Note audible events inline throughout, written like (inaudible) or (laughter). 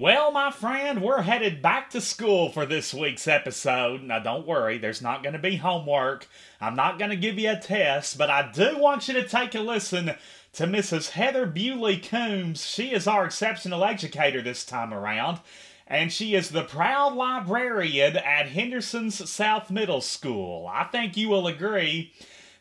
Well, my friend, we're headed back to school for this week's episode. Now, don't worry, there's not going to be homework. I'm not going to give you a test, but I do want you to take a listen to Mrs. Heather Bewley Coombs. She is our exceptional educator this time around, and she is the proud librarian at Henderson's South Middle School. I think you will agree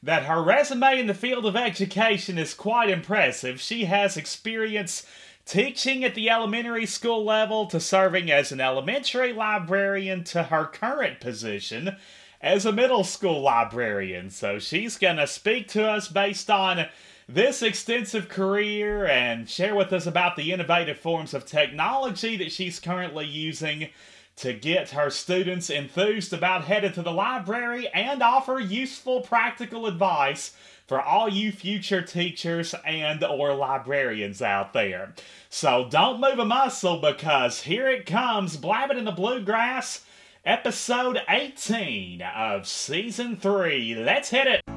that her resume in the field of education is quite impressive. She has experience teaching at the elementary school level to serving as an elementary librarian to her current position as a middle school librarian. So she's going to speak to us based on this extensive career and share with us about the innovative forms of technology that she's currently using to get her students enthused about heading to the library and offer useful practical advice for all you future teachers and or librarians out there. So don't move a muscle because here it comes, Blabbing in the Bluegrass, episode 18 of season 3. Let's hit it!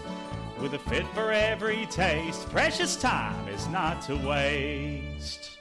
With a fit for every taste, precious time is not to waste.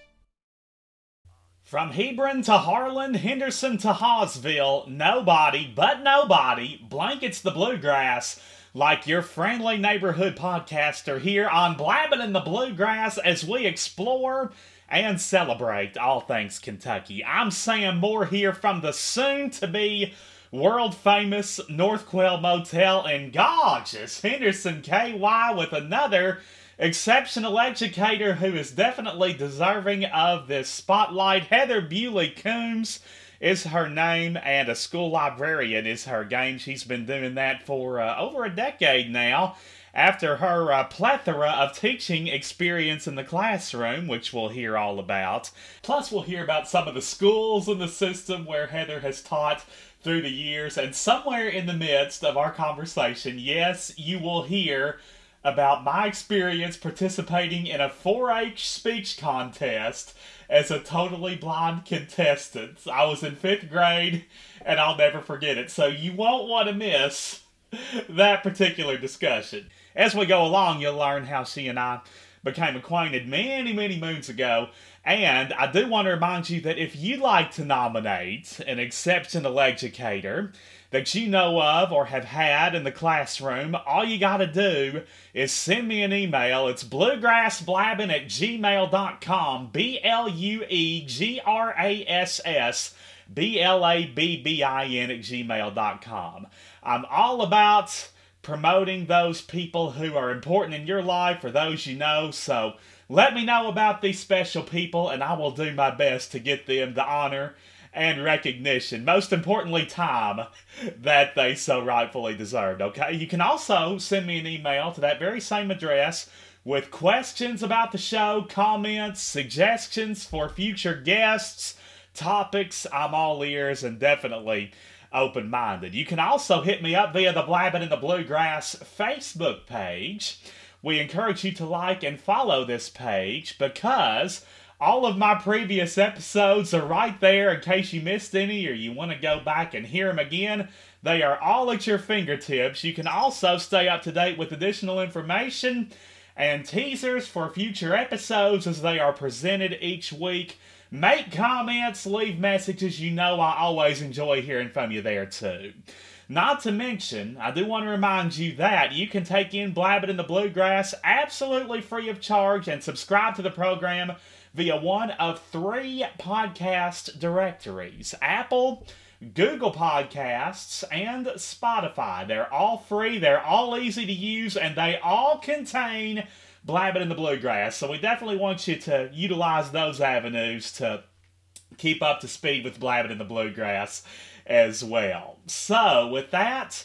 From Hebron to Harlan, Henderson to Hawesville, nobody but nobody blankets the bluegrass like your friendly neighborhood podcaster here on Blabbing in the Bluegrass as we explore and celebrate all things Kentucky. I'm Sam Moore here from the soon to be world famous North Quail Motel in gorgeous Henderson KY with another exceptional educator who is definitely deserving of this spotlight. Heather Bewley Coombs is her name, and a school librarian is her game. She's been doing that for uh, over a decade now. After her uh, plethora of teaching experience in the classroom, which we'll hear all about. Plus, we'll hear about some of the schools in the system where Heather has taught through the years. And somewhere in the midst of our conversation, yes, you will hear about my experience participating in a 4 H speech contest as a totally blind contestant. I was in fifth grade and I'll never forget it. So you won't want to miss that particular discussion. As we go along, you'll learn how she and I became acquainted many, many moons ago. And I do want to remind you that if you'd like to nominate an exceptional educator, that you know of or have had in the classroom, all you got to do is send me an email. It's bluegrassblabbing at gmail.com. B L U E G R A S S B L A B B I N at gmail.com. I'm all about promoting those people who are important in your life or those you know, so let me know about these special people and I will do my best to get them the honor and recognition, most importantly, time that they so rightfully deserved. Okay, you can also send me an email to that very same address with questions about the show, comments, suggestions for future guests, topics. I'm all ears and definitely open minded. You can also hit me up via the Blabbing in the Bluegrass Facebook page. We encourage you to like and follow this page because all of my previous episodes are right there in case you missed any or you want to go back and hear them again. They are all at your fingertips. You can also stay up to date with additional information and teasers for future episodes as they are presented each week. Make comments, leave messages. You know I always enjoy hearing from you there too. Not to mention, I do want to remind you that you can take in Blabbing in the Bluegrass absolutely free of charge and subscribe to the program via one of three podcast directories Apple, Google Podcasts, and Spotify. They're all free, they're all easy to use, and they all contain blabbing in the bluegrass. So we definitely want you to utilize those avenues to keep up to speed with blabbing in the bluegrass as well. So with that,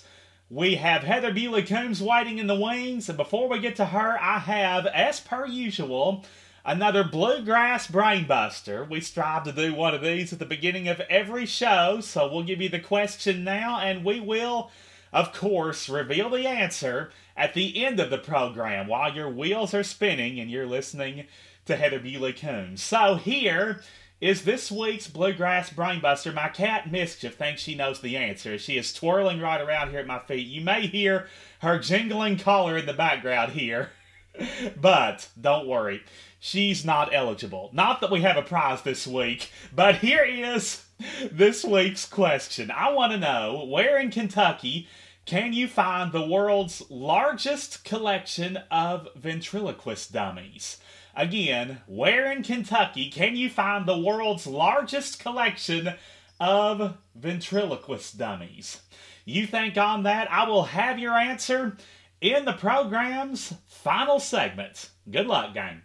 we have Heather Bewley Coombs waiting in the wings, and before we get to her, I have, as per usual, another bluegrass brainbuster. We strive to do one of these at the beginning of every show, so we'll give you the question now, and we will, of course, reveal the answer at the end of the program while your wheels are spinning and you're listening to Heather Bewley Coombs. So here is this week's Bluegrass Brainbuster. My cat Mischief thinks she knows the answer. She is twirling right around here at my feet. You may hear her jingling collar in the background here, (laughs) but don't worry, she's not eligible. Not that we have a prize this week, but here is this week's question. I want to know where in Kentucky can you find the world's largest collection of ventriloquist dummies? Again, where in Kentucky can you find the world's largest collection of ventriloquist dummies? You think on that? I will have your answer in the program's final segment. Good luck, gang.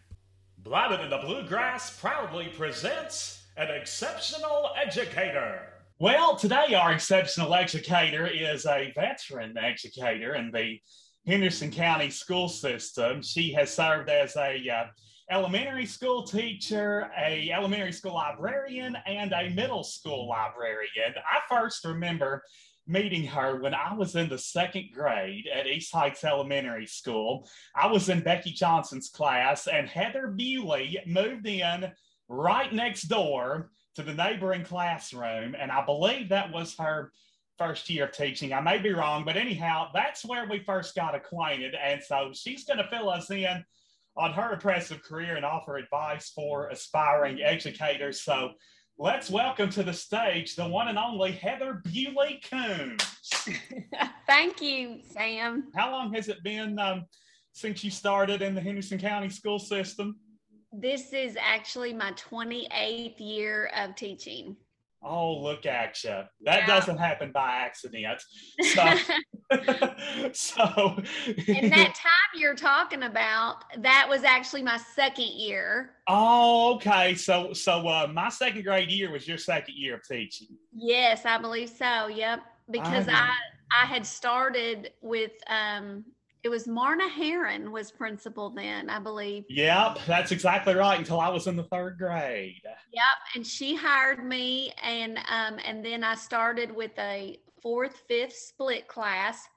Blabbing in the Bluegrass proudly presents an exceptional educator. Well, today our exceptional educator is a veteran educator in the Henderson County school system. She has served as a uh, elementary school teacher, a elementary school librarian, and a middle school librarian. I first remember meeting her when I was in the second grade at East Heights Elementary School. I was in Becky Johnson's class, and Heather Bewley moved in right next door to the neighboring classroom. And I believe that was her first year of teaching. I may be wrong, but anyhow, that's where we first got acquainted. And so she's going to fill us in on her impressive career and offer advice for aspiring educators. So let's welcome to the stage the one and only Heather Bewley Coombs. (laughs) Thank you, Sam. How long has it been um, since you started in the Henderson County school system? This is actually my 28th year of teaching. Oh, look at you. That yeah. doesn't happen by accident. (laughs) So, (laughs) so and that time you're talking about, that was actually my second year. Oh, okay. So, so uh, my second grade year was your second year of teaching. Yes, I believe so. Yep. Because I, I, I had started with um, it was Marna Heron was principal then, I believe. Yep, that's exactly right. Until I was in the third grade. Yep, and she hired me, and um, and then I started with a fourth, fifth split class,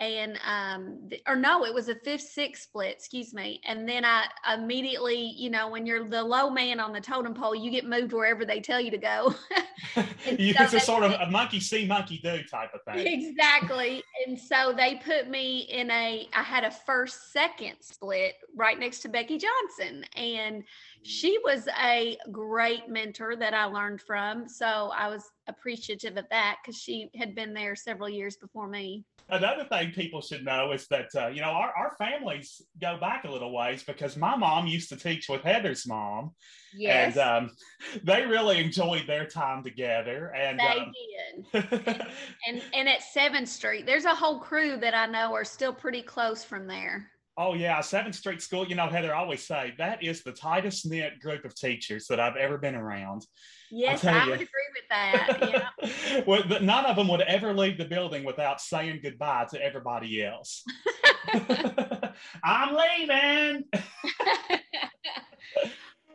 and um or no it was a fifth sixth split excuse me and then i immediately you know when you're the low man on the totem pole you get moved wherever they tell you to go. (laughs) You, so it's a sort of a monkey see monkey do type of thing. Exactly and so they put me in a i had a first second split right next to becky johnson and she was a great mentor that i learned from so i was appreciative of that because she had been there several years before me another thing people should know is that uh, you know our, our families go back a little ways because my mom used to teach with heather's mom. Yes. and um, they really enjoyed their time together and they um, did. And, (laughs) and and at seventh street there's a whole crew that i know are still pretty close from there Oh yeah, Seventh Street School. You know, Heather, I always say that is the tightest knit group of teachers that I've ever been around. Yes, I you. would agree with that. (laughs) Yeah. well, none of them would ever leave the building without saying goodbye to everybody else. (laughs) (laughs) I'm leaving.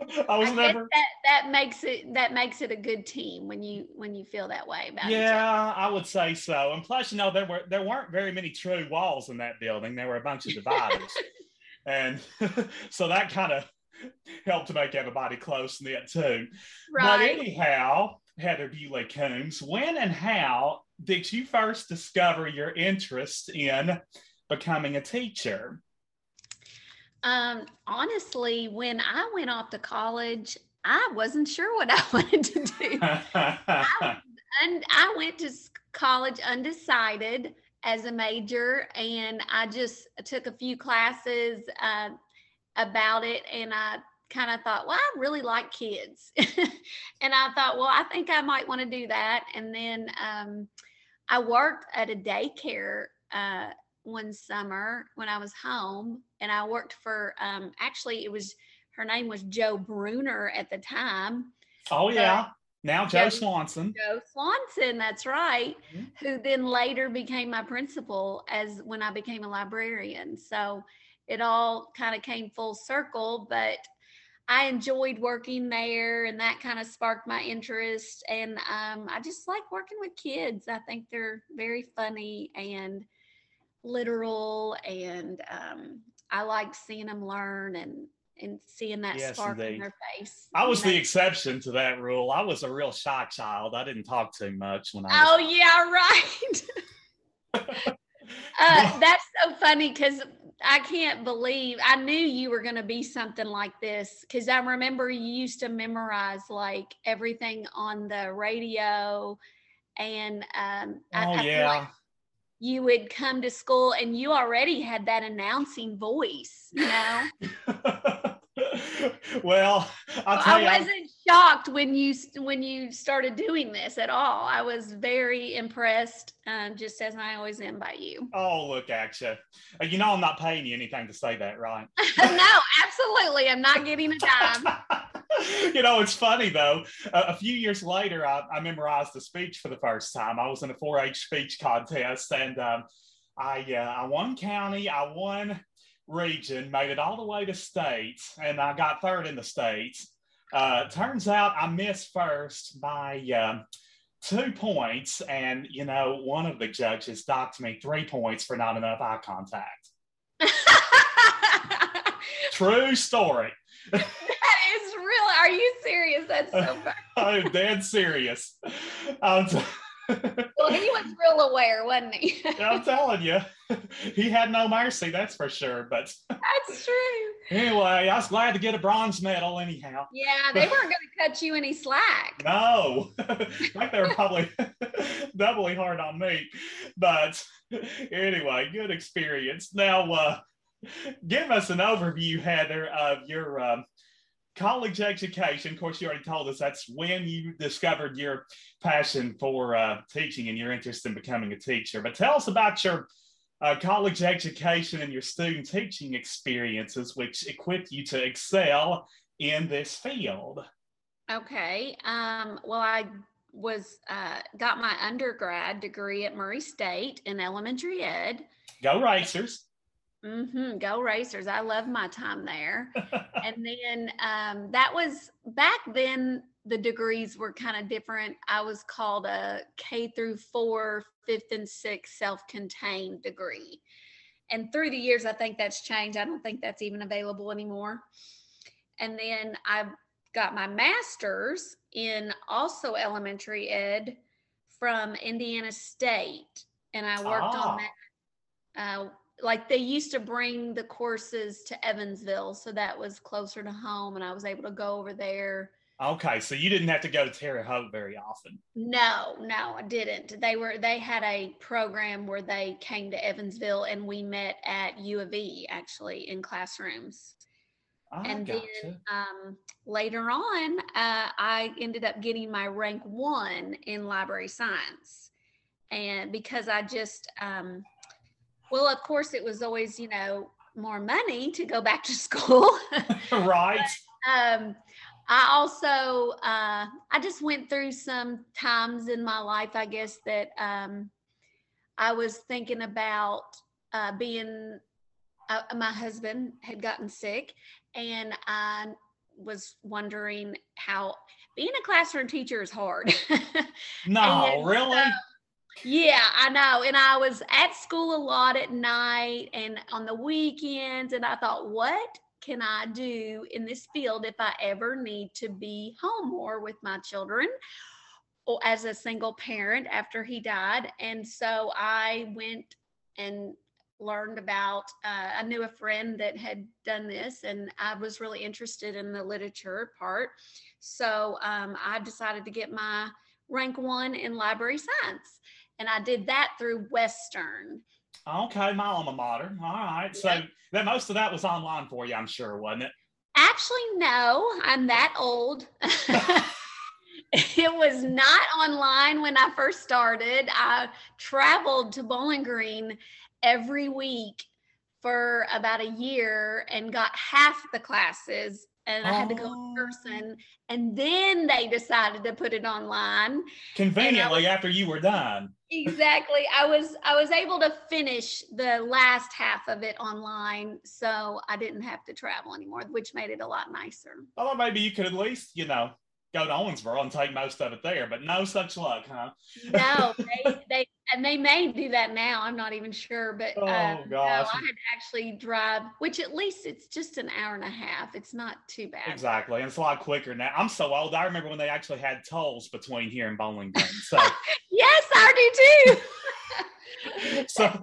(laughs) I was I never. That that makes it that makes it a good team when you when you feel that way about yeah, I would say so. And plus, you know, there were there weren't very many true walls in that building. There were a bunch of dividers, (laughs) and (laughs) so that kind of helped to make everybody close knit too. Right. But anyhow, Heather Bewley Coombs, when and how did you first discover your interest in becoming a teacher? Um, honestly, when I went off to college, I wasn't sure what (laughs) I wanted to do. I, and I went to college undecided as a major, and I just took a few classes uh, about it, and I kind of thought, well, I really like kids, (laughs) and I thought, well, I think I might want to do that. And then um, I worked at a daycare uh, one summer when I was home, and I worked for. Um, actually, it was her name was Joe Bruner at the time. Oh yeah, now Joe, Joe Swanson. Joe Swanson, that's right. Mm-hmm. Who then later became my principal as when I became a librarian. So it all kind of came full circle, but I enjoyed working there and that kind of sparked my interest. And um, I just like working with kids. I think they're very funny and literal, and um, I like seeing them learn and and seeing that yes, spark indeed. in their face. I was the exception to that rule. I was a real shy child. I didn't talk too much when I. Oh yeah, right. (laughs) uh, (laughs) that's so funny because I can't believe I knew you were going to be something like this because I remember you used to memorize like everything on the radio, and um, oh I, I yeah. You would come to school and you already had that announcing voice, you know. (laughs) well, i I wasn't shocked when you when you started doing this at all. I was very impressed, um, just as I always am by you. Oh, look at you! Uh, you know, I'm not paying you anything to say that, right? (laughs) no, absolutely, I'm not getting a dime. (laughs) (laughs) you know, it's funny though. Uh, a few years later, I, I, memorized a speech for the first time. I was in a 4-H speech contest, and um, I uh, I won county. I won region, made it all the way to states, and I got third in the states. Uh, turns out I missed first by um, two points, and you know, one of the judges docked me three points for not enough eye contact. (laughs) True story. (laughs) that is real. Are you serious? That's so (laughs) funny. I'm dead serious. Um, well, he was real aware, wasn't he? (laughs) I'm telling you, he had no mercy, that's for sure. But that's true. Anyway, I was glad to get a bronze medal, anyhow. Yeah, they weren't going to cut you any slack. (laughs) No, like they were probably doubly hard on me. But anyway, good experience. Now, uh, give us an overview, Heather, of your. Um, college education, of course, you already told us that's when you discovered your passion for uh, teaching and your interest in becoming a teacher. But tell us about your uh, college education and your student teaching experiences, which equipped you to excel in this field. Okay. Um, well, I was uh, got my undergrad degree at Murray State in elementary ed. Go Racers! Mm-hmm. Go Racers. I love my time there. (laughs) and then um, that was back then, the degrees were kind of different. I was called a K through four, fifth and sixth self contained degree. And through the years, I think that's changed. I don't think that's even available anymore. And then I got my master's in also elementary ed from Indiana State. And I worked on that. Uh, like they used to bring the courses to Evansville, so that was closer to home, and I was able to go over there. Okay, so you didn't have to go to Terre Haute very often. No, no, I didn't. They were they had a program where they came to Evansville, and we met at U of E actually in classrooms. I and gotcha. then um, later on, uh, I ended up getting my rank one in library science, and because I just um, well, of course, it was always, you know, more money to go back to (laughs) school. (laughs) right. But, um, I also, uh, I just went through some times in my life, I guess, that um, I was thinking about uh, being, uh, my husband had gotten sick, and I was wondering how being a classroom teacher is hard. (laughs) no, and, really? Yeah, I know. And I was at school a lot at night and on the weekends. And I thought, what can I do in this field if I ever need to be home more with my children or as a single parent after he died? And so I went and learned about uh, i knew a friend that had done this and i was really interested in the literature part so um, i decided to get my rank one in library science and I did that through Western. Okay, my alma mater. All right. So yeah. that most of that was online for you, I'm sure, wasn't it? Actually, no. I'm that old. (laughs) it was not online when I first started. I traveled to Bowling Green every week for about a year and got half the classes and I had to go in Oh. person. And then they decided to put it online. Conveniently after you were done. Exactly. I was I was able to finish the last half of it online, so I didn't have to travel anymore, which made it a lot nicer. Although maybe you could at least, you know, go to Owensboro and take most of it there, but no such luck, huh? No, they, (laughs) they and they may do that now. I'm not even sure, but Oh, uh, no. I had to actually drive, which at least it's just an hour and a half. It's not too bad. Exactly. And it's a lot quicker now. I'm so old. I remember when they actually had tolls between here and Bowling Green. So, (laughs) Yes, I do too. (laughs) so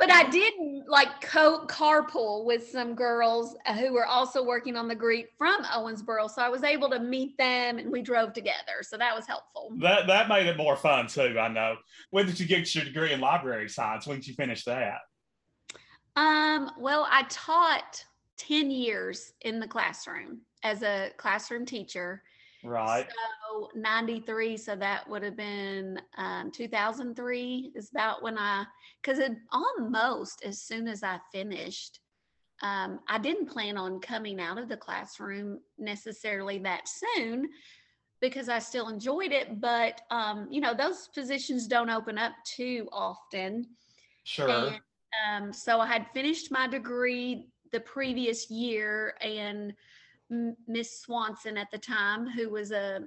But I did like co carpool with some girls uh, who were also working on the Greek from Owensboro. So I was able to meet them and we drove together. So that was helpful. that that made it more fun too. I know. When did you get your degree in library science? When did you finish that? Um, well, I taught 10 years in the classroom as a classroom teacher. Right. So 93, so that would have been um, 2003 is about when I, because it almost as soon as I finished, um, I didn't plan on coming out of the classroom necessarily that soon because I still enjoyed it. But, um, you know, those positions don't open up too often. Sure. And um, so I had finished my degree the previous year, and Miss Swanson at the time, who was a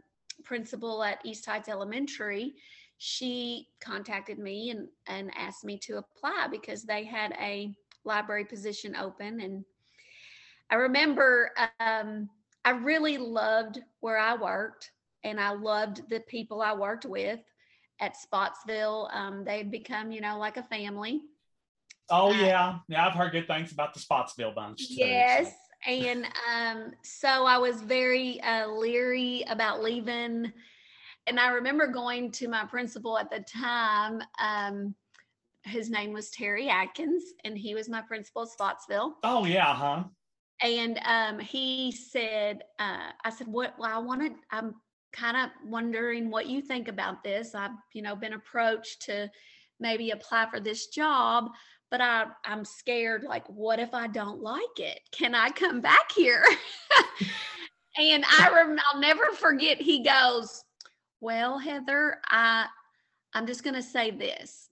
principal at East Heights Elementary, she contacted me and, and asked me to apply because they had a library position open. And I remember um, I really loved where I worked, and I loved the people I worked with at Spotsville. Um, they had become, you know, like a family. oh yeah. Yeah, I've heard good things about the Spotsville bunch too. so- Yes. And um, so I was very uh, leery about leaving. And I remember going to my principal at the time. Um, his name was Terry Atkins, and he was my principal at Spotsville. Oh yeah, huh? And um, he said, uh, I said, what, well, I wanted, I'm kind of wondering what you think about this. I've, you know, been approached to maybe apply for this job, but I, I'm scared, like, what if I don't like it? Can I come back here? (laughs) and I rem- I'll never forget, he goes, well, Heather, I, I'm just to say this.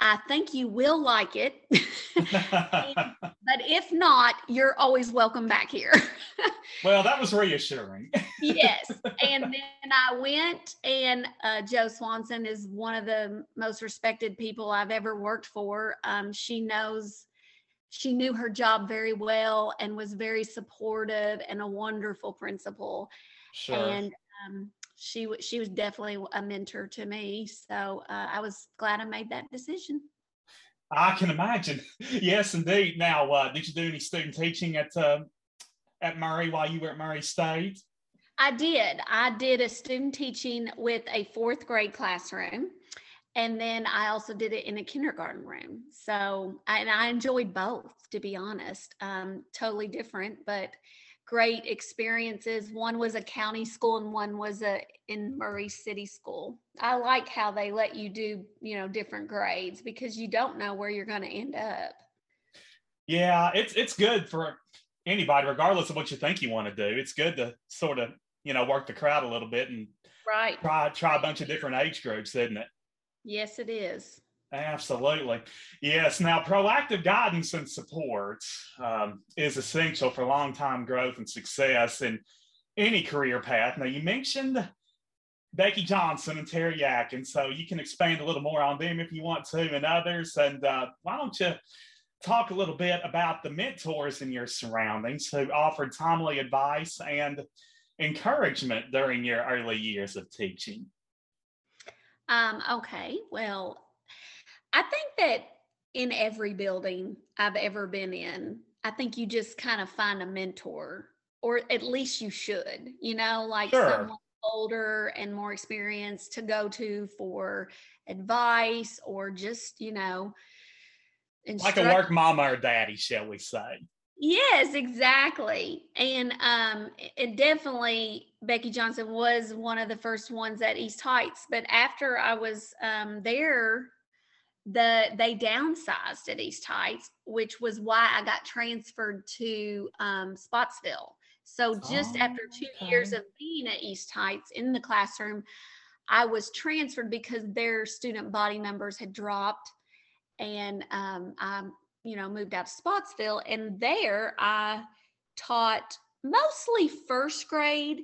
I think you will like it. (laughs) (laughs) But if not, you're always welcome back here. (laughs) well, that was reassuring. yes. And then I went, and uh, Joe Swanson is one of the most respected people I've ever worked for. Um, she knows, she knew her job very well and was very supportive and a wonderful principal. Sure. And um, she wa- she was definitely a mentor to me. So uh, I was glad I made that decision. I can imagine. (laughs) Yes, indeed. Now, uh, did you do any student teaching at uh, at Murray while you were at Murray State? I did. I did a student teaching with a fourth grade classroom. And then I also did it in a kindergarten room. So, I- and I enjoyed both, to be honest. Um, totally different, but great experiences. One was a county school and one was a in Murray City School. I like how they let you do, you know, different grades because you don't know where you're going to end up. Yeah, it's it's good for anybody, regardless of what you think you want to do. It's good to sort of you know work the crowd a little bit and Right. try try a bunch of different age groups, isn't it? Yes, it is. Absolutely. Yes. Now, proactive guidance and support um, is essential for long time growth and success in any career path. Now, you mentioned Becky Johnson and Terry Atkins, so you can expand a little more on them if you want to and others. And uh, why don't you talk a little bit about the mentors in your surroundings who offered timely advice and encouragement during your early years of teaching? Um, okay. Well, I think that in every building I've ever been in, I think you just kind of find a mentor, or at least you should, you know, like Sure. someone older and more experienced to go to for advice or just, you know, Like a work mama or daddy, shall we say? Yes, exactly. And um it definitely Becky Johnson was one of the first ones at East Heights, but after I was um there the they downsized to East Heights, which was why I got transferred to um, Spotsville. So just Oh, after two years of being at East Heights in the classroom, I was transferred because their student body numbers had dropped, and um, I, you know, moved out to Spotsville, and there I taught mostly first grade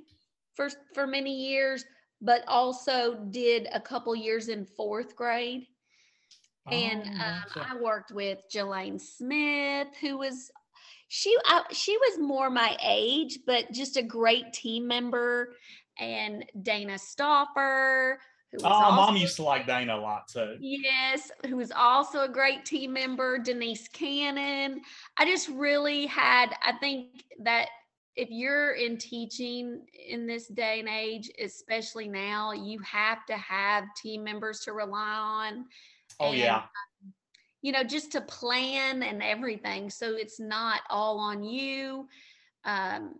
for for many years, but also did a couple years in fourth grade. And Oh, um, gotcha. I worked with Jelaine Smith, who was she I, she was more my age, but just a great team member, and Dana Stoffer, who was Oh, also, mom used to like Dana a lot too. yes, who was also a great team member, Denise Cannon. I just really had, I think that if you're in teaching in this day and age, especially now, you have to have team members to rely on Oh And, yeah. you know, just to plan and everything. So it's not all on you. Um,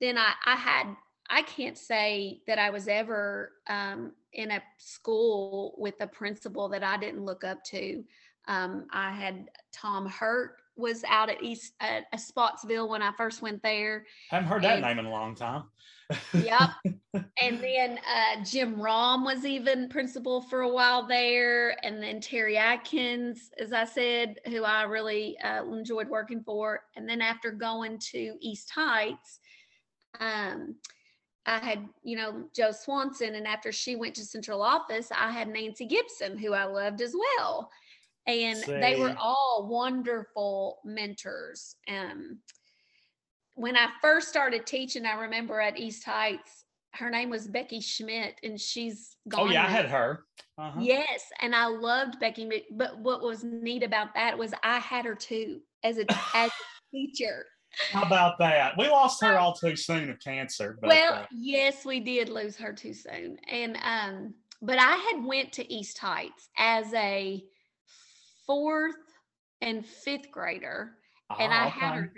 then I, I had, I can't say that I was ever um, in a school with a principal that I didn't look up to. Um, I had Tom Hurt was out at East at, at Spotsville when I first went there. Haven't heard that and- name in a long time. Yep. (laughs) and then uh, Jim Rom was even principal for a while there. And then Terry Atkins, as I said, who I really uh, enjoyed working for. And then after going to East Heights, um, I had, you know, Joe Swanson. And after she went to central office, I had Nancy Gibson, who I loved as well. And they were all wonderful mentors. Um, when I first started teaching, I remember at East Heights, her name was Becky Schmidt, and she's gone. Oh yeah, I had her. Uh-huh. Yes, and I loved Becky. But what was neat about that was I had her too as a (laughs) as a teacher. How about that? We lost her all too soon of cancer. But, well, uh, yes, we did lose her too soon, and um, but I had went to East Heights as a fourth and fifth grader, and I ah, had her.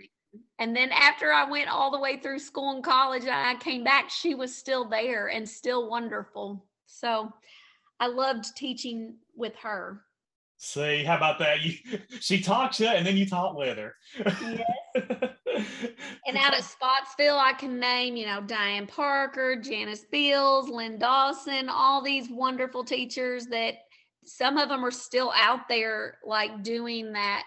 And then after I went all the way through school and college, and I came back, she was still there and still wonderful. So I loved teaching with her. See, how about that? You, (laughs) she taught you, and then you taught with her. Yes. And (laughs) out of Spotsville, I can name, you know, Diane Parker, Janice Beals, Lynn Dawson, all these wonderful teachers that some of them are still out there, like doing that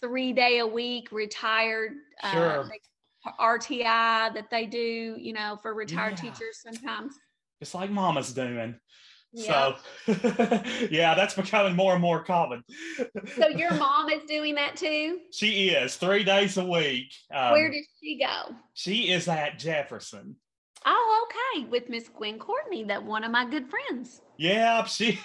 three day a week retired uh, Sure. they- RTI that they do, you know, for retired Yeah. teachers sometimes. It's like Mama's doing. Yeah. So, (laughs) yeah, that's becoming more and more common. So your (laughs) mom is doing that too? she is three days a week. Um, Where does she go? she is at Jefferson. Oh, okay. With Miss Gwen Courtney, that one of my good friends. Yeah, (laughs) she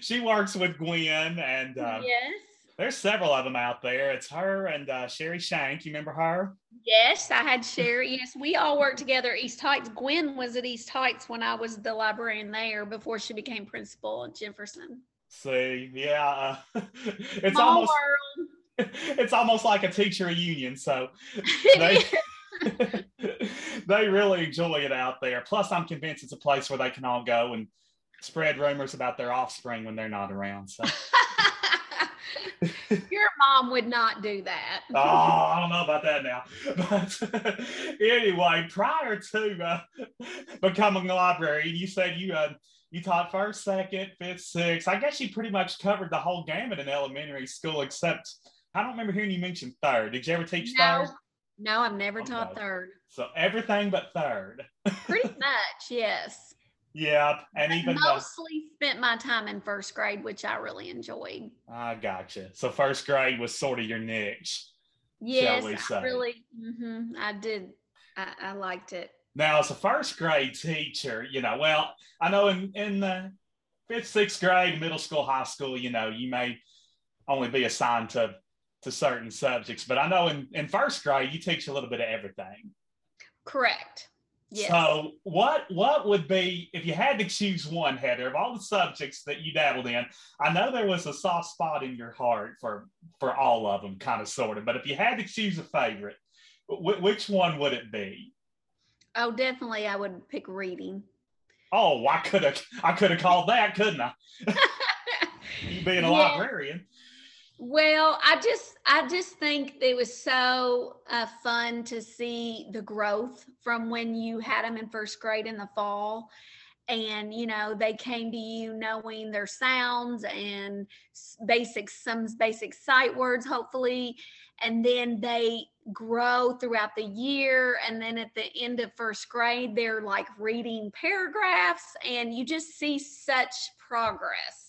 she works with Gwen, and uh, yes. there's several of them out there. It's her and uh, Sherry Shank. You remember her? Yes, I had Sherry. Yes, we all worked together at East Heights. Gwen was at East Heights when I was the librarian there before she became principal at Jefferson. See, yeah, uh, (laughs) it's Small almost world. (laughs) it's almost like a teacher reunion. So they. They really enjoy it out there. Plus, I'm convinced it's a place where they can all go and spread rumors about their offspring when they're not around. So, (laughs) Your mom would not do that. (laughs) oh, I don't know about that now. (laughs) But anyway, prior to uh, becoming a librarian, you said you uh, you taught first, second, fifth, sixth. I guess you pretty much covered the whole gamut in elementary school, except I don't remember hearing you mention third. Did you ever teach No, third? No, I've never taught third. So everything but third. (laughs) Pretty much, yes. Yep, and even Mostly spent my time in first grade, which I really enjoyed. I gotcha. So first grade was sort of your niche. Yes, I really, hmm I did. I, I liked it. Now, as a first grade teacher, you know, well, I know in in the fifth, sixth grade, middle school, high school, you know, you may only be assigned to to certain subjects, but I know in in first grade you teach a little bit of everything. Correct. Yes. So, what what would be if you had to choose one, Heather, of all the subjects that you dabbled in? I know there was a soft spot in your heart for for all of them, kind of, sort of. But if you had to choose a favorite, wh- which one would it be? oh, definitely, I would pick reading. Oh, I could have I could have called that, couldn't I? (laughs) you being a Yeah. librarian. Well, I just I just think it was so uh, fun to see the growth from when you had them in first grade in the fall, and you know they came to you knowing their sounds and basic some basic sight words, hopefully, and then they grow throughout the year, and then at the end of first grade they're like reading paragraphs, and you just see such progress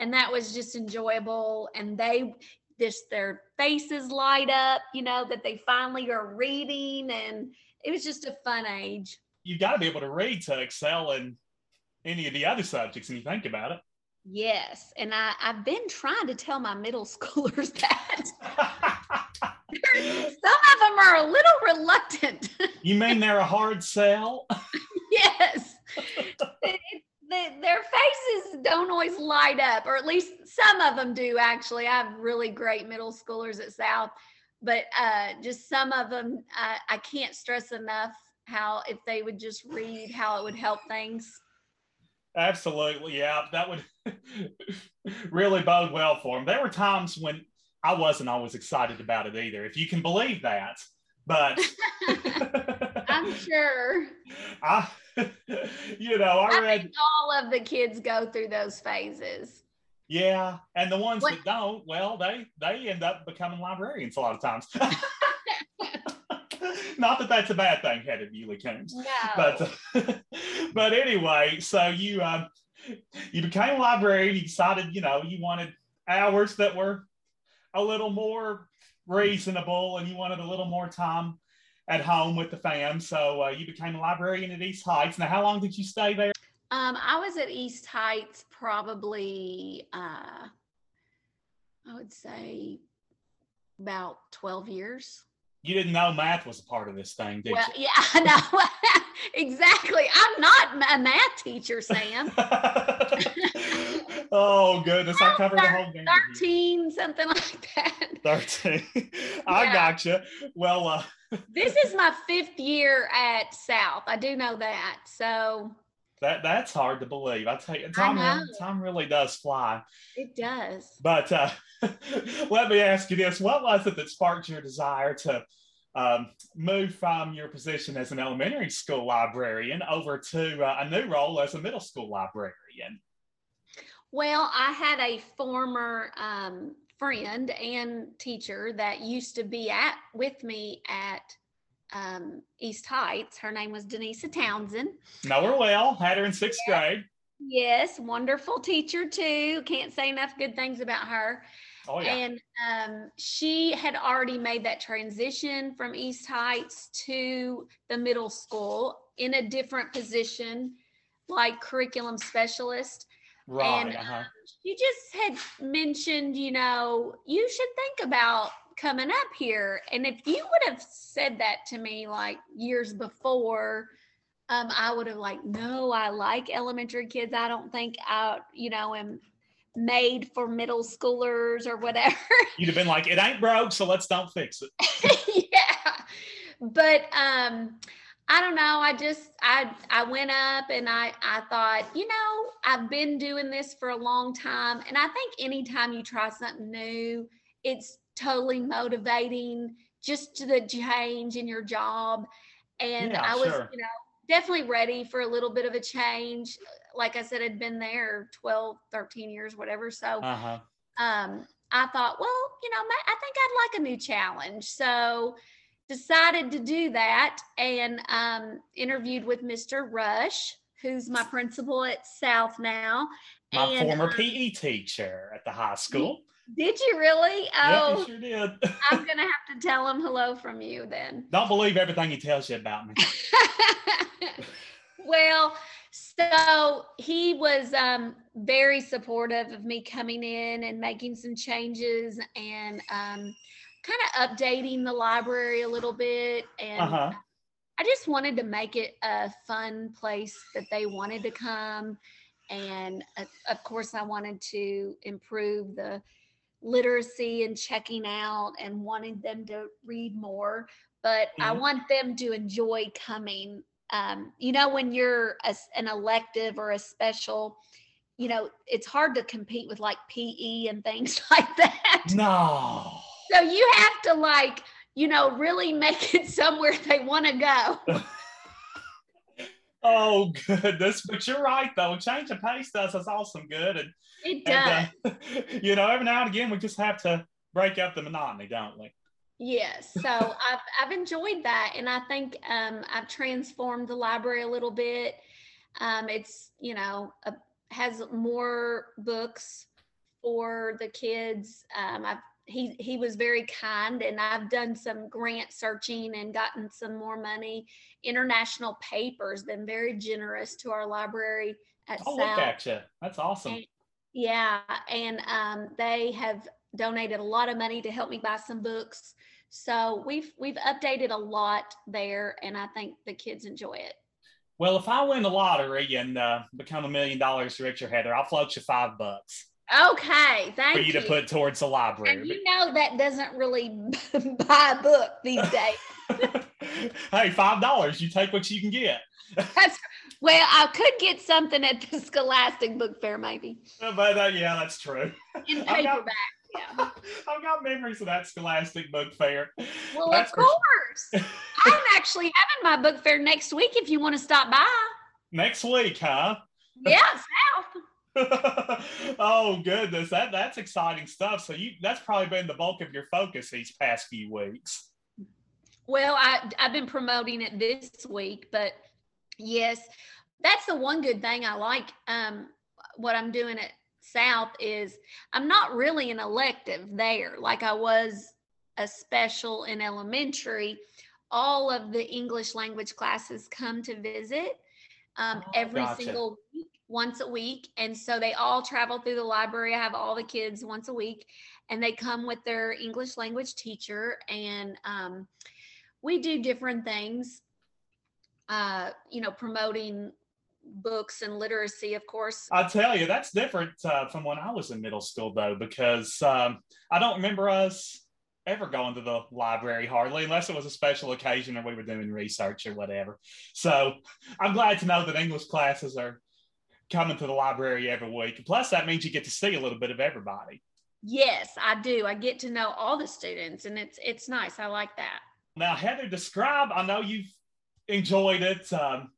and that was just enjoyable. And they just their faces light up you know that they finally are reading. And it was just a fun age. You've got to be able to read to excel in any of the other subjects when you think about it. yes. And i i've been trying to tell my middle (laughs) schoolers that. (laughs) Some of them are a little reluctant. You mean they're a hard sell? (laughs) yes It- the, their faces don't always light up or at least some of them do actually i have really great middle schoolers at south but uh, just some of them uh, i can't stress enough how if they would just read how it would help things Absolutely, yeah. That would (laughs) really bode well for them. There were times when I wasn't always excited about it either, if you can believe that. But (laughs) i'm sure (laughs) I, (laughs) you know, I I read, all of the kids go through those phases yeah, and the ones What- that don't, well, they they end up becoming librarians a lot of times. (laughs) Not that that's a bad thing, Heather Bewley Coombs. no but (laughs) but anyway, so you um you became a librarian. You decided, you know, you wanted hours that were a little more reasonable, and you wanted a little more time at home with the fam. So uh, you became a librarian at East Heights. Now, how long did you stay there? Um, I was at East Heights probably, uh, I would say about 12 years. You didn't know math was a part of this thing, did Well, yeah, (laughs) I know. (laughs) exactly. I'm not a math teacher, Sam. (laughs) oh goodness, I covered the whole game. 13, something like that. 13. I Yeah. gotcha. Well, uh, This is my fifth year at South. I do know that. So That that's hard to believe. I tell you, time, really, time really does fly. it does. But uh, (laughs) let me ask you this: What was it that sparked your desire to um, move from your position as an elementary school librarian over to uh, a new role as a middle school librarian? Well, I had a former um, friend and teacher that used to be at with me at um, East Heights. Her name was Denisa Townsend. Know her well. Had her in sixth grade. Yes, wonderful teacher too. Can't say enough good things about her. Oh yeah. And um, she had already made that transition from East Heights to the middle school in a different position, like curriculum specialist. Right. and, uh-huh. She just had mentioned, you know, you should think about coming up here. And if you would have said that to me like years before, um, I would have like, no, I like elementary kids. I don't think I, you know, am made for middle schoolers or whatever. (laughs) You'd have been like, "It ain't broke, so let's don't fix it." (laughs) yeah. But um I don't know. I just I I went up and I I thought, you know, I've been doing this for a long time and I think anytime you try something new, it's totally motivating just to the change in your job. And Yeah, I was, sure. you know, definitely ready for a little bit of a change. Like I said, I'd been there 12, 13 years, whatever. So Uh huh. um, I thought, well, you know, I think I'd like a new challenge. So decided to do that and um, interviewed with Mr. Rush, who's my principal at South now. My and, former um, PE teacher at the high school. Did you really? Yep, Oh, you sure did. (laughs) I'm gonna have to tell him hello from you then. Don't believe everything he tells you about me. (laughs) well, so he was um, very supportive of me coming in and making some changes and um, kind of updating the library a little bit. And Uh huh. I just wanted to make it a fun place that they wanted to come. And uh, of course, I wanted to improve the literacy and checking out and wanting them to read more. But I Mhm. want them to enjoy coming. Um, you know, when you're a an elective or a special, you know, it's hard to compete with like PE and things (laughs) like that. No. So you have to like, you know, really make it somewhere they want to go. (laughs) oh goodness, but you're right though. Change of pace does us awesome good, and it does. And, uh, (laughs) you know, every now and again we just have to break up the monotony, don't we? Yes. So (laughs) I've I've enjoyed that, and I think um, I've transformed the library a little bit. Um, it's you know a, has more books for the kids. Um, I've he he was very kind and I've done some grant searching and gotten some more money. International Papers been very generous to our library at oh, South. look at you. That's awesome. And, yeah, and um, they have donated a lot of money to help me buy some books. So we've we've updated a lot there, and I think the kids enjoy it. Well, if I win the lottery and uh, become a million dollars richer, Heather, I'll float you five bucks. Okay, thank for you, you to put towards the library. And you know that doesn't really (laughs) buy a book these days. (laughs) hey, five dollars. You take what you can get. That's well, I could get something at the Scholastic Book Fair, maybe. But uh, yeah, that's true. In (laughs) paperback. Yeah. I've got memories of that Scholastic Book Fair. Well, that's of course. I'm actually having my book fair next week if you want to stop by. Next week, huh? Yeah, South. (laughs) oh goodness, that that's exciting stuff. So you that's probably been the bulk of your focus these past few weeks. Well, I I've been promoting it this week, but yes, that's the one good thing I like. Um, what I'm doing at South is I'm not really an elective there like I was a special in elementary. All of the English language classes come to visit um, oh, every gotcha. single week once a week. And so they all travel through the library. I have all the kids once a week, and they come with their English language teacher. And um, we do different things, uh, you know, promoting books and literacy, of course. I tell you, that's different uh, from when I was in middle school, though, because um, I don't remember us ever going to the library hardly unless it was a special occasion or we were doing research or whatever so i'm glad to know that english classes are coming to the library every week. Plus, that means you get to see a little bit of everybody. Yes, I do. I get to know all the students, and it's it's nice. I like that. Now, Heather, describe. I know you've enjoyed it. Um,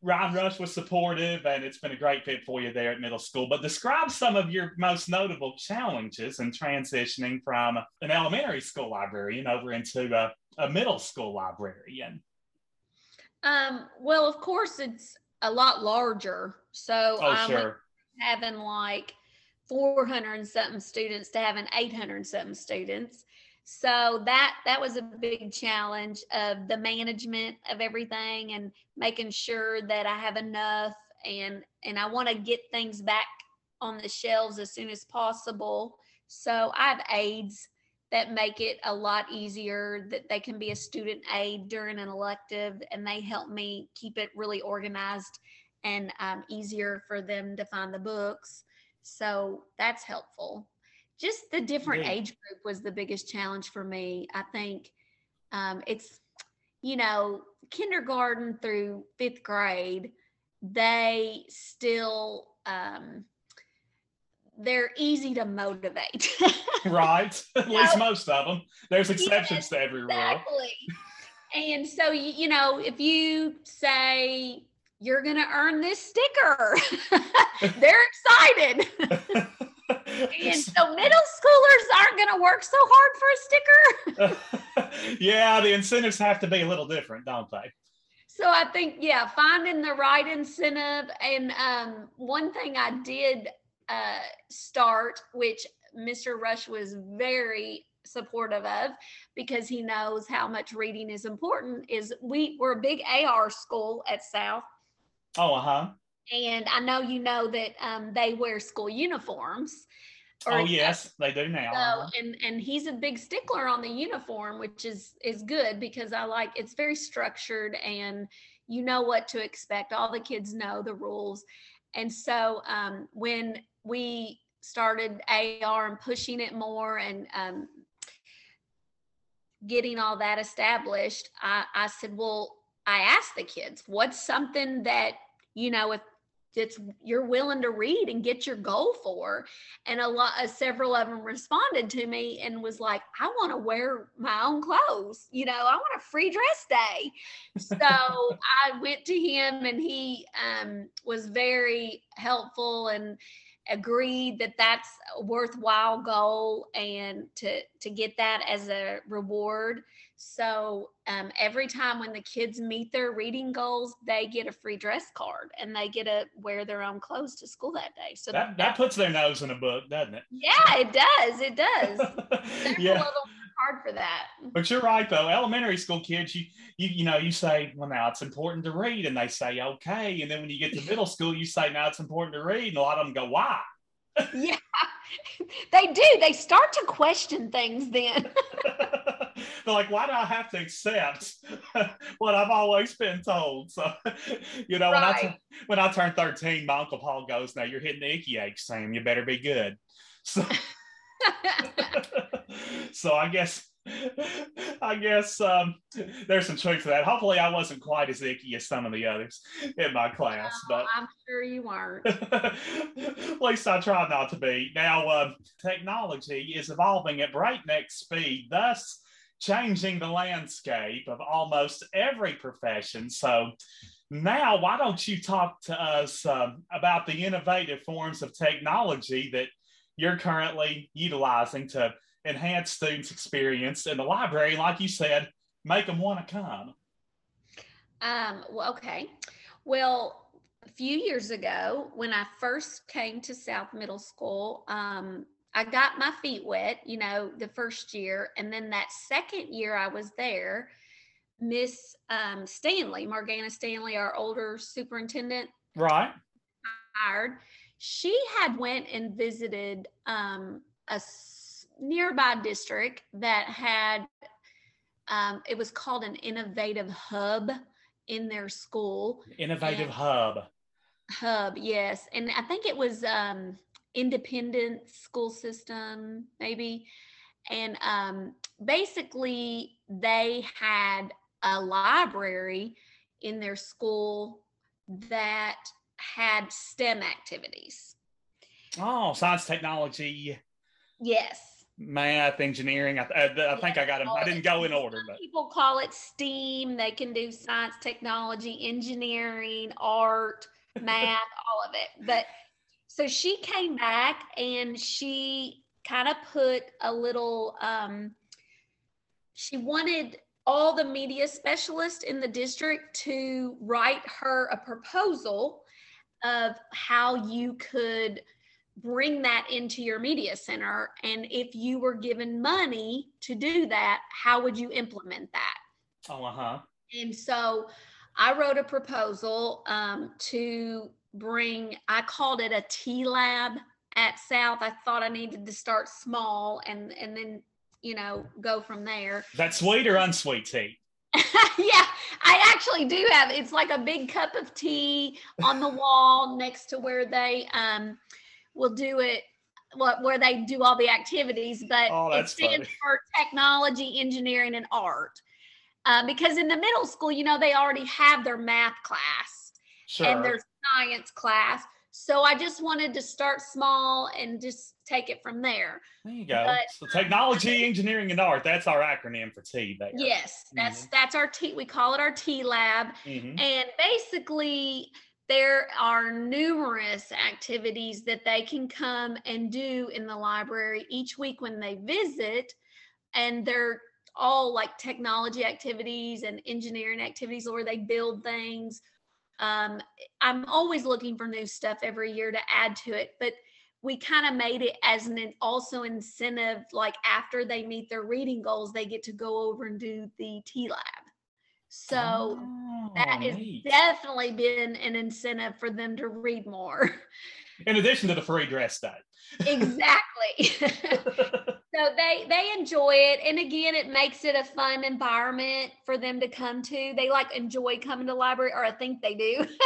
Ryan Rush was supportive, and it's been a great fit for you there at middle school. But describe some of your most notable challenges in transitioning from an elementary school librarian over into a, a middle school librarian. Um, well, of course, it's a lot larger. So oh, I'm sure. having like 400 and something students to having 800 and something students. So that that was a big challenge of the management of everything and making sure that I have enough and and I want to get things back on the shelves as soon as possible. So I have aides that make it a lot easier that they can be a student aid during an elective and they help me keep it really organized and um, easier for them to find the books. So that's helpful. Just the different yeah. age group was the biggest challenge for me i think. Um, it's you know kindergarten through fifth grade they still um, they're easy to motivate. (laughs) right. (laughs) At least most of them. There's exceptions to every exactly. rule. And so, you know, if you say you're going to earn this sticker, (laughs) they're excited. and so middle schoolers aren't going to work so hard for a sticker. yeah, the incentives have to be a little different, don't they? So I think, yeah, finding the right incentive. And um, one thing I did uh, start, which Mr. Rush was very supportive of because he knows how much reading is important is we we're a big AR school at South. Oh, uh-huh. And I know you know that um, they wear school uniforms. oh yes, they do now. So, uh-huh. and and he's a big stickler on the uniform, which is is good because I like it's very structured and you know what to expect. All the kids know the rules. And so um, when we started AR and pushing it more and um, getting all that established, I, I said, well, I asked the kids, what's something that, you know, if that's you're willing to read and get your goal for? And a lot uh, several of them responded to me and was like i want to wear my own clothes you know i want a free dress day. So (laughs) i went to him and he um, was very helpful and agreed that that's a worthwhile goal and to to get that as a reward so um, every time when the kids meet their reading goals, they get a free dress card and they get to wear their own clothes to school that day. So that, that puts their nose in a book, doesn't it? Yeah, it does. It does. (laughs) yeah. Hard for that. But you're right though. Elementary school kids, you you you know, you say, well now it's important to read, and they say okay. And then when you get to middle school, you say now it's important to read, and a lot of them go, why? (laughs) (laughs) yeah, they do. They start to question things then. (laughs) They're like, why do I have to accept what I've always been told? So, you know, right. when I t- when I turned 13, my Uncle Paul goes, Now you're hitting the icky ache, Sam. You better be good. So, (laughs) so I guess I guess um, there's some truth to that. Hopefully, I wasn't quite as icky as some of the others in my class, no, but I'm sure you weren't. (laughs) at least I tried not to be. Now, um, technology is evolving at breakneck speed, thus changing the landscape of almost every profession. So, now why don't you talk to us um, about the innovative forms of technology that you're currently utilizing to enhance students' experience in the library? Like you said, make them want to come. Um, well, okay. Well, a few years ago, when I first came to South Middle School, um, I got my feet wet, you know, the first year. And then that second year I was there, Miss um, Stanley, Morgana Stanley, our older superintendent, right, hired. She had went and visited um, a nearby district that had. Um, it was called an innovative hub in their school. Innovative and, hub. Hub, yes, and I think it was um, independent school system, maybe. And um, basically, they had a library in their school that had STEM activities. Oh, science, technology. Yes. Math, engineering. I, I, I think I got them. I didn't go in order, but people call it STEAM. They can do science, technology, engineering, art, (laughs) math, all of it. But so she came back and she kind of put a little um, she wanted all the media specialists in the district to write her a proposal of how you could bring that into your media center. And if you were given money to do that how would you implement that? Oh uh-huh. And so i wrote a proposal um, to bring, I called it a t lab at South. I thought I needed to start small and, and then, you know, go from there. That sweet or unsweet tea? (laughs) yeah, I actually do have. It's like a big cup of tea on the (laughs) wall next to where they um will do it what where they do all the activities, but oh, it stands funny. for technology, engineering, and art. Uh, because in the middle school, you know, they already have their math class sure. and their science class. So I just wanted to start small and just take it from there. There you go. But, so technology, engineering, and art. That's our acronym for T. There. Yes, that's mm-hmm. that's our T. We call it our T lab. Mm-hmm. And basically, there are numerous activities that they can come and do in the library each week when they visit, and they're all like technology activities and engineering activities, where they build things um, I'm always looking for new stuff every year to add to it, but we kind of made it as an also incentive. Like after they meet their reading goals, they get to go over and do the T lab. So oh, that has definitely been an incentive for them to read more. (laughs) In addition to the free dress day. Exactly. (laughs) so they they enjoy it. And again it makes it a fun environment for them to come to. They like enjoy coming to library or i think they do. (laughs)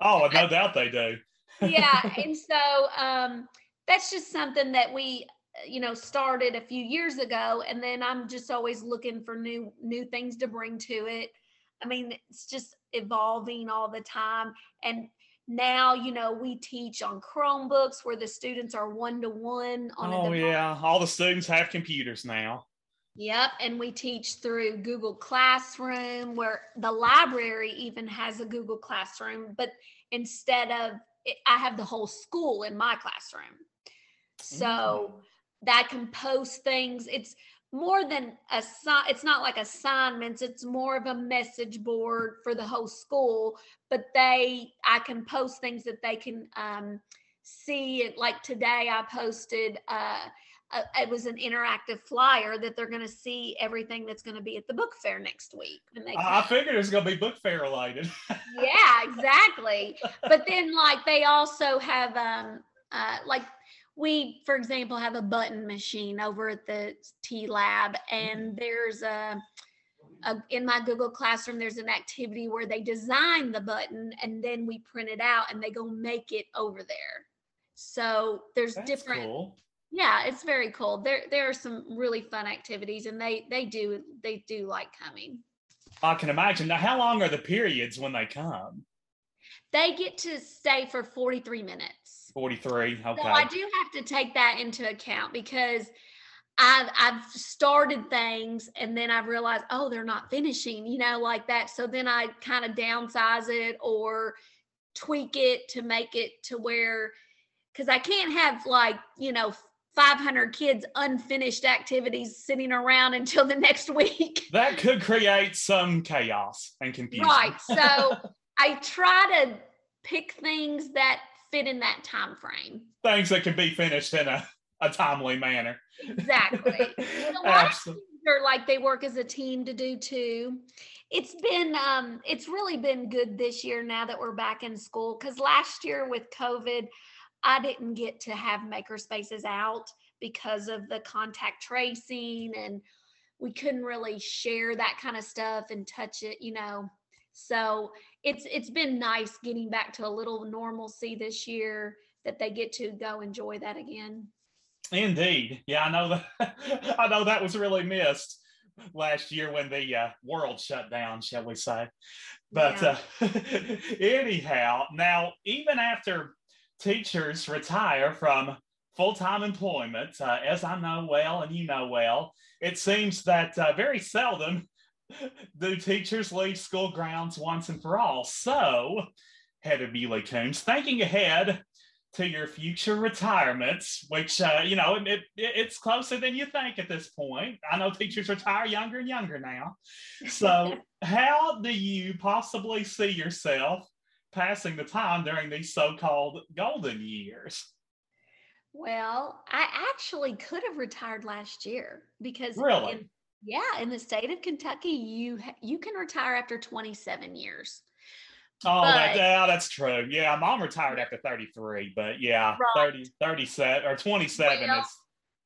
Oh no doubt they do. Yeah (laughs) and so um that's just something that we you know started a few years ago and then i'm just always looking for new new things to bring to it. I mean it's just evolving all the time and now you know we teach on chromebooks where the students are one to one on oh yeah. All the students have computers now. Yep and we teach through google classroom where the library even has a google classroom but instead of i have the whole school in my classroom. So mm-hmm. that can post things. It's more than a sign it's not like assignments it's more of a message board for the whole school but they i can post things that they can um, see it like today i posted uh, it was an interactive flyer that they're going to see everything that's going to be at the book fair next week. And they I figured it was going to be book fair related. yeah, exactly. (laughs) but then, like, they also have, um, uh, like, we, for example, have a button machine over at the T Lab, and mm-hmm. there's a, a, in my Google Classroom, there's an activity where they design the button and then we print it out and they go make it over there. So there's That's different. Cool. Yeah, it's very cool. There there are some really fun activities, and they they do they do like coming. I can imagine. Now, how long are the periods when they come? They get to stay for 43 minutes. 43. Okay. So I do have to take that into account because I've I've started things and then I've realized, oh, they're not finishing, you know, like that. So then I kind of downsize it or tweak it to make it to where because I can't have like, you know, 500 kids unfinished activities sitting around (laughs) until the next week. That could create some chaos and confusion. Right. So (laughs) I try to pick things that fit in that time frame. Things that can be finished in a, a timely manner. Exactly. (laughs) a lot Absolutely. Are like they work as a team to do too. It's been um it's really been good this year now that we're back in school because last year with COVID, I didn't get to have maker spaces out because of the contact tracing and we couldn't really share that kind of stuff and touch it, you know. So it's it's been nice getting back to a little normalcy this year that they get to go enjoy that again. Indeed, yeah, I know that. (laughs) I know that was really missed last year when the uh, world shut down, shall we say? But yeah. uh, (laughs) anyhow, now even after teachers retire from full time employment, uh, as I know well and you know well, it seems that uh, very seldom do teachers leave school grounds once and for all? So, Heather Bewley Coombs, thinking ahead to your future retirements, which, uh, you know, it, it, it's closer than you think at this point. I know teachers retire younger and younger now. So, (laughs) how do you possibly see yourself passing the time during these so called golden years? Well, I actually could have retired last year because really? in, yeah, in the state of Kentucky, you you can retire after 27 years. Oh, but, that, yeah, that's true. Yeah, mom retired after 33, but yeah, right. 30, 37 or 27 well, is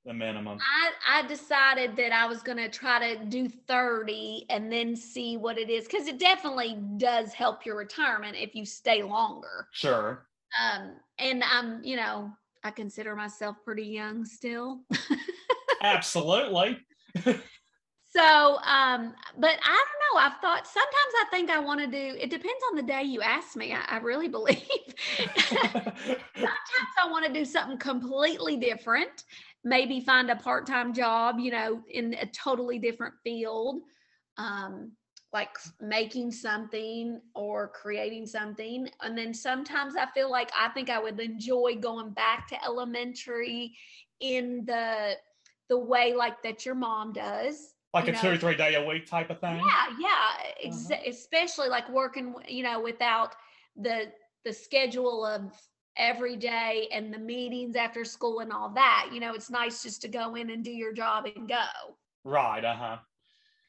the minimum. I, I decided that I was going to try to do 30 and then see what it is because it definitely does help your retirement if you stay longer. Sure. Um, and I'm, you know, I consider myself pretty young still. (laughs) Absolutely. (laughs) So, um, but I don't know. I've thought sometimes I think I want to do. It depends on the day you ask me. I, I really (laughs) believe. sometimes I want to do something completely different. Maybe find a part-time job, you know, in a totally different field, um, like making something or creating something. And then sometimes I feel like I think I would enjoy going back to elementary in the the way like that your mom does like a know, two or three day a week type of thing? Yeah yeah ex- uh-huh. especially like working you know without the the schedule of every day and the meetings after school and all that you know it's nice just to go in and do your job and go. Right uh-huh.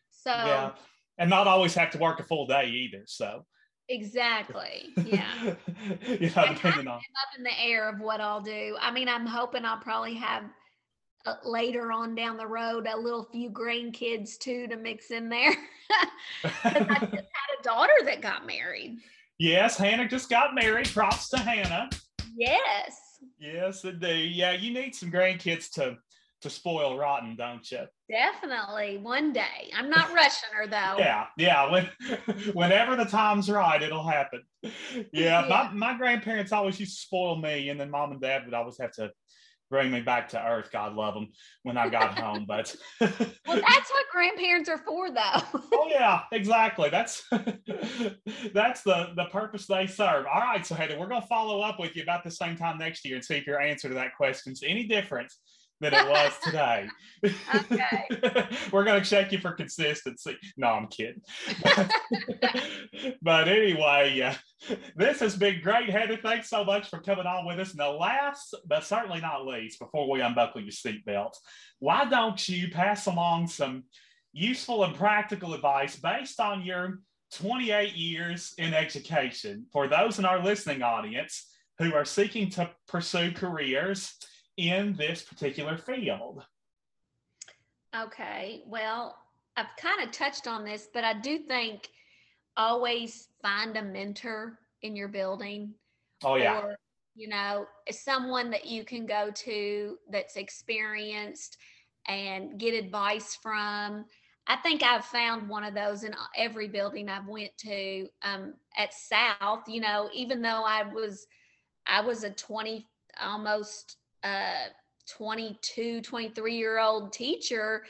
So yeah and not always have to work a full day either so. Exactly yeah. (laughs) Yeah depending on up in the air of what i'll do. I mean i'm hoping i'll probably have later on down the road a little few grandkids too to mix in there. (laughs) I just (laughs) had a daughter that got married. Yes, Hannah just got married. Props to Hannah. Yes. Yes, indeed. Yeah, you need some grandkids to to spoil rotten, don't you? Definitely. One day. I'm not rushing her though. (laughs) Yeah, yeah. When whenever the time's right, it'll happen. Yeah, Yeah. My, my grandparents always used to spoil me, and then mom and dad would always have to bring me back to earth. God love them when I got home. But (laughs) Well, that's what grandparents are for though. (laughs) oh yeah, exactly. That's (laughs) that's the the purpose they serve. All right, so Heather, we're gonna follow up with you about the same time next year and see if your answer to that question's any different than it was (laughs) today. Okay. (laughs) we're gonna check you for consistency. No, I'm kidding. (laughs) but anyway, uh, this has been great, Heather. Thanks so much for coming on with us. And the last, but certainly not least, before we unbuckle your seatbelts, why don't you pass along some useful and practical advice based on your 28 years in education for those in our listening audience who are seeking to pursue careers in this particular field? Okay. Well, I've kind of touched on this, but I do think always find a mentor in your building. Oh, yeah. Or, you know, someone that you can go to that's experienced and get advice from. I think I've found one of those in every building I've went to. Um, at South, you know, even though I was, I was a 20, almost uh, 22, 23 year old teacher,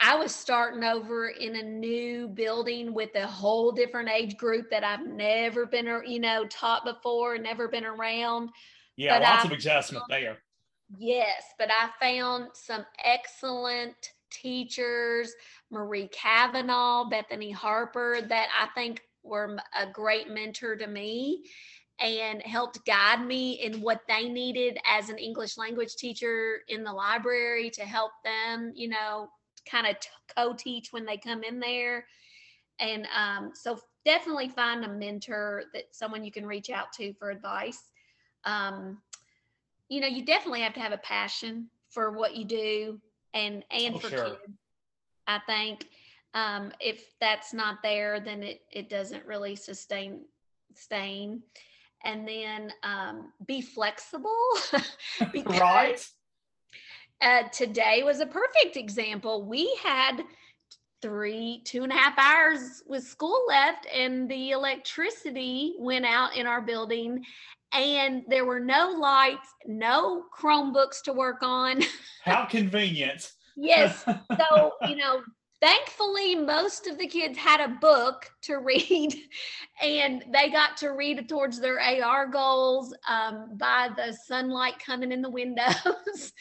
I was starting over in a new building with a whole different age group that I've never been, you know, taught before, never been around. Yeah, But lots I- of adjustment there. Yes, but I found some excellent teachers, Marie Kavanaugh, Bethany Harper, that I think were a great mentor to me and helped guide me in what they needed as an English language teacher in the library to help them, you know, kind of co teach when they come in there. And um, so definitely find a mentor that someone you can reach out to for advice. Um, you know, you definitely have to have a passion for what you do and and Oh, for sure. kids. I think um, if that's not there, then it it doesn't really sustain sustain. And then um, be flexible (laughs) (laughs) because Right? uh, today was a perfect example. We had three, two and a half hours with school left, and the electricity went out in our building, and there were no lights, no Chromebooks to work on. (laughs) How convenient. yes. So, you know, thankfully, most of the kids had a book to read, (laughs) and they got to read towards their AR goals um, by the sunlight coming in the (laughs) windows.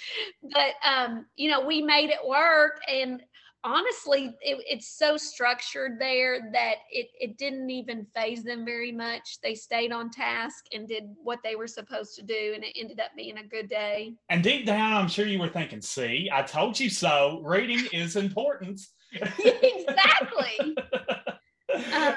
but, um, you know, we made it work. And honestly, it, it's so structured there that it, it didn't even phase them very much. They stayed on task and did what they were supposed to do, and it ended up being a good day. And deep down, I'm sure you were thinking, see, I told you so. Reading is important. Exactly. (laughs)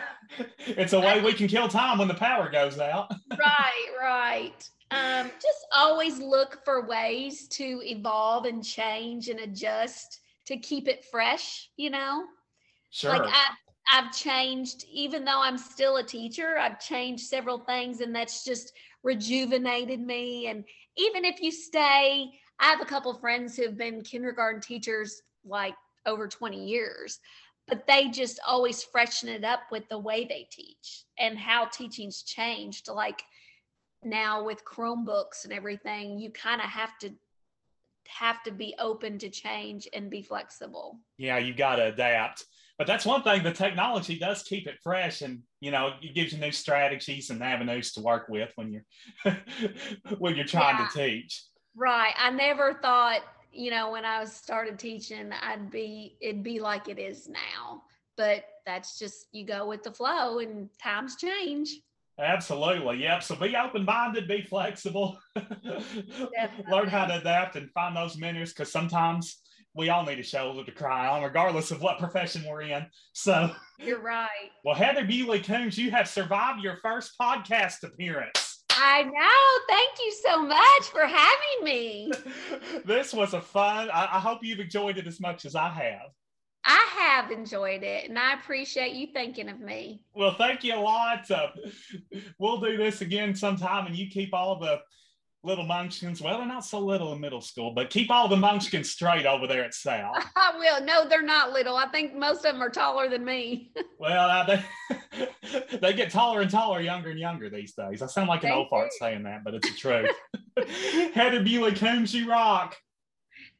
It's a way we can kill time when the power goes out. (laughs) right, right. Um, just always look for ways to evolve and change and adjust to keep it fresh, you know? Sure. Like I I've changed, even though I'm still a teacher, I've changed several things and that's just rejuvenated me. And even if you stay, I have a couple friends who've been kindergarten teachers like over 20 years, but they just always freshen it up with the way they teach and how teaching's changed. Like now with Chromebooks and everything, you kind of have to have to be open to change and be flexible. yeah, you got to adapt. But that's one thing. The technology does keep it fresh, and you know, it gives you new strategies and avenues to work with when you're (laughs) when you're trying Yeah. to teach. Right. I never thought, you know, when I started teaching, I'd be it'd be like it is now. But that's just you go with the flow and times change. Absolutely. Yep. So be open minded, be flexible, (laughs) learn how to adapt and find those mentors because sometimes we all need a shoulder to cry on, regardless of what profession we're in. So, You're right. well, Heather Bewley Coombs, you have survived your first podcast appearance. I know. Thank you so much for having me. (laughs) this was a fun. I, I hope you've enjoyed it as much as I have. I have enjoyed it and I appreciate you thinking of me. Well, thank you a lot. Uh, we'll do this again sometime, and you keep all the little munchkins. Well, they're not so little in middle school, but keep all the munchkins straight over there at South. (laughs) I will. No, they're not little. I think most of them are taller than me. (laughs) well, uh, they, (laughs) they get taller and taller, younger and younger these days. I sound like an old fart saying that, but it's the truth. Heather Bewley Coombs, you rock.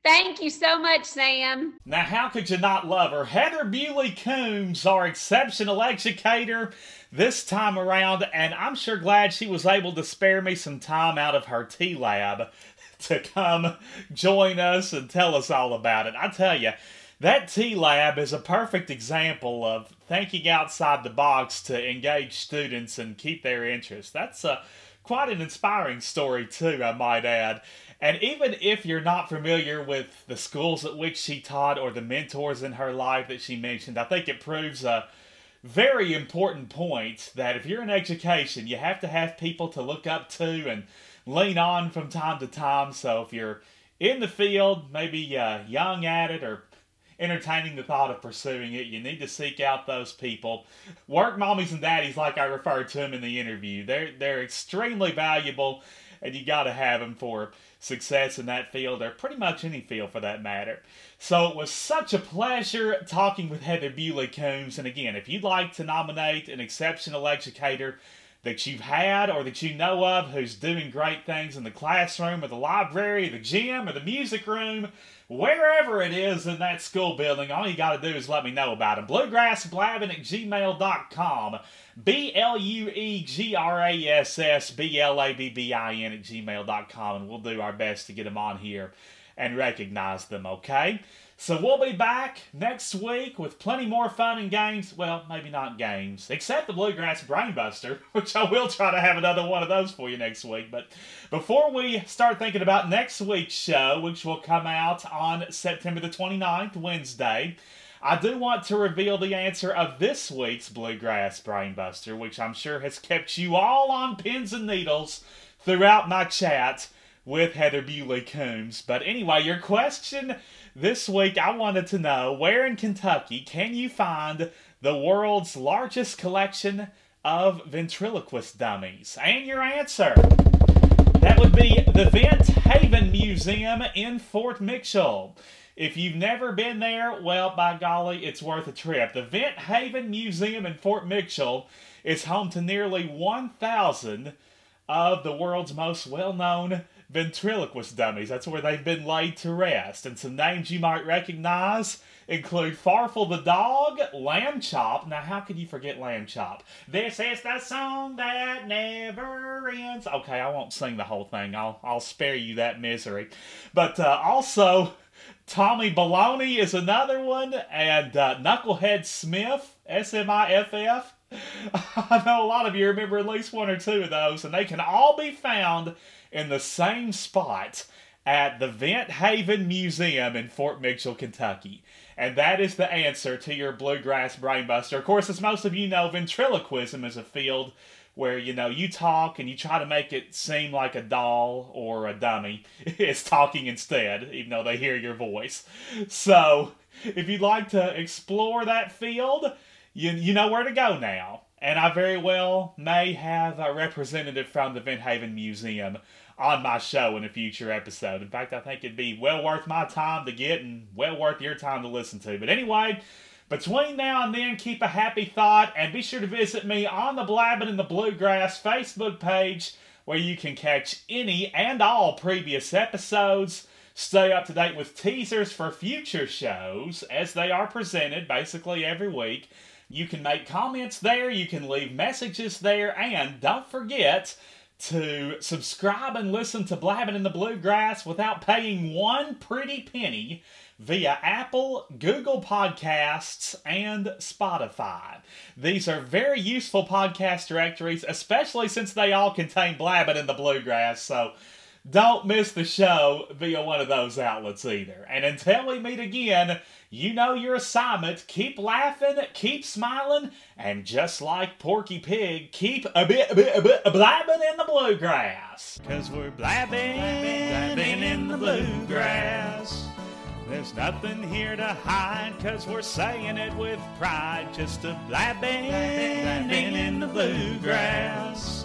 Thank you so much, Sam. Now, how could you not love her? Heather Bewley Coombs, our exceptional educator this time around, and I'm sure glad she was able to spare me some time out of her T lab (laughs) to come join us and tell us all about it. I tell you, that T Lab is a perfect example of thinking outside the box to engage students and keep their interest. That's a, quite an inspiring story, too, I might add. And even if you're not familiar with the schools at which she taught or the mentors in her life that she mentioned, I think it proves a very important point that if you're in education, you have to have people to look up to and lean on from time to time. So if you're in the field, maybe uh, young at it or entertaining the thought of pursuing it, you need to seek out those people. Work mommies and daddies, like I referred to them in the interview, they're they're extremely valuable, and you got to have them for success in that field or pretty much any field for that matter. So it was such a pleasure talking with Heather Bewley Coombs. And again, if you'd like to nominate an exceptional educator that you've had or that you know of who's doing great things in the classroom or the library, the gym, or the music room, wherever it is in that school building, all you got to do is let me know about them. Bluegrassblabbing at gmail.com. B L U E G R A S S B L A B B I N at gmail.com, and we'll do our best to get them on here and recognize them, okay? So we'll be back next week with plenty more fun and games. Well, maybe not games, except the Bluegrass Brainbuster, (laughs) which I will try to have another one of those for you next week. But before we start thinking about next week's show, which will come out on September the 29th, Wednesday, I do want to reveal the answer of this week's Bluegrass Brainbuster, which I'm sure has kept you all on pins and needles throughout my chat with Heather Bewley Coombs. But anyway, your question this week I wanted to know where in Kentucky can you find the world's largest collection of ventriloquist dummies? And your answer that would be the Vent Haven Museum in Fort Mitchell. If you've never been there, well, by golly, it's worth a trip. The Vent Haven Museum in Fort Mitchell is home to nearly 1,000 of the world's most well known ventriloquist dummies. That's where they've been laid to rest. And some names you might recognize include Farfel the dog, Lamb Chop. Now, how could you forget Lamb Chop? This is the song that never ends. Okay, I won't sing the whole thing. I'll I'll spare you that misery. But uh, also. Tommy Baloney is another one, and uh, Knucklehead Smiff, S M I F F. (laughs) I know a lot of you remember at least one or two of those, and they can all be found in the same spot at the Vent Haven Museum in Fort Mitchell, Kentucky. And that is the answer to your bluegrass brainbuster. Of course, as most of you know, ventriloquism is a field where you know you talk and you try to make it seem like a doll or a dummy (laughs) is talking instead, even though they hear your voice. So, if you'd like to explore that field, you you know where to go now. And I very well may have a representative from the Vent Haven Museum on my show in a future episode. In fact, I think it'd be well worth my time to get and well worth your time to listen to. But anyway, between now and then, keep a happy thought and be sure to visit me on the Blabbing in the Bluegrass Facebook page where you can catch any and all previous episodes. Stay up to date with teasers for future shows as they are presented basically every week. You can make comments there, you can leave messages there, and don't forget to subscribe and listen to Blabbing in the Bluegrass without paying one pretty penny via Apple, Google Podcasts, and Spotify. These are very useful podcast directories, especially since they all contain Blabbing in the Bluegrass, so don't miss the show via one of those outlets either. And until we meet again, you know your assignment. Keep laughing, keep smiling, and just like Porky Pig, keep a bit, a bit, a bit blabbing in the bluegrass. Cause we're blabbing, blabbing in the bluegrass. There's nothing here to hide, cause we're saying it with pride. Just a blabbing, blabbing in the bluegrass.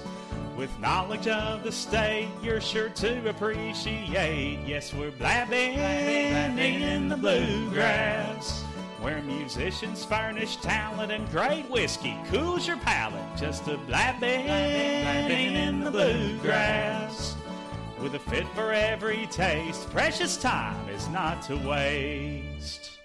With knowledge of the state, you're sure to appreciate. Yes, we're blabbing, blabbing in the bluegrass. Where musicians furnish talent and great whiskey cools your palate. Just a blabbing, blabbing in the bluegrass. With a fit for every taste, precious time is not to waste.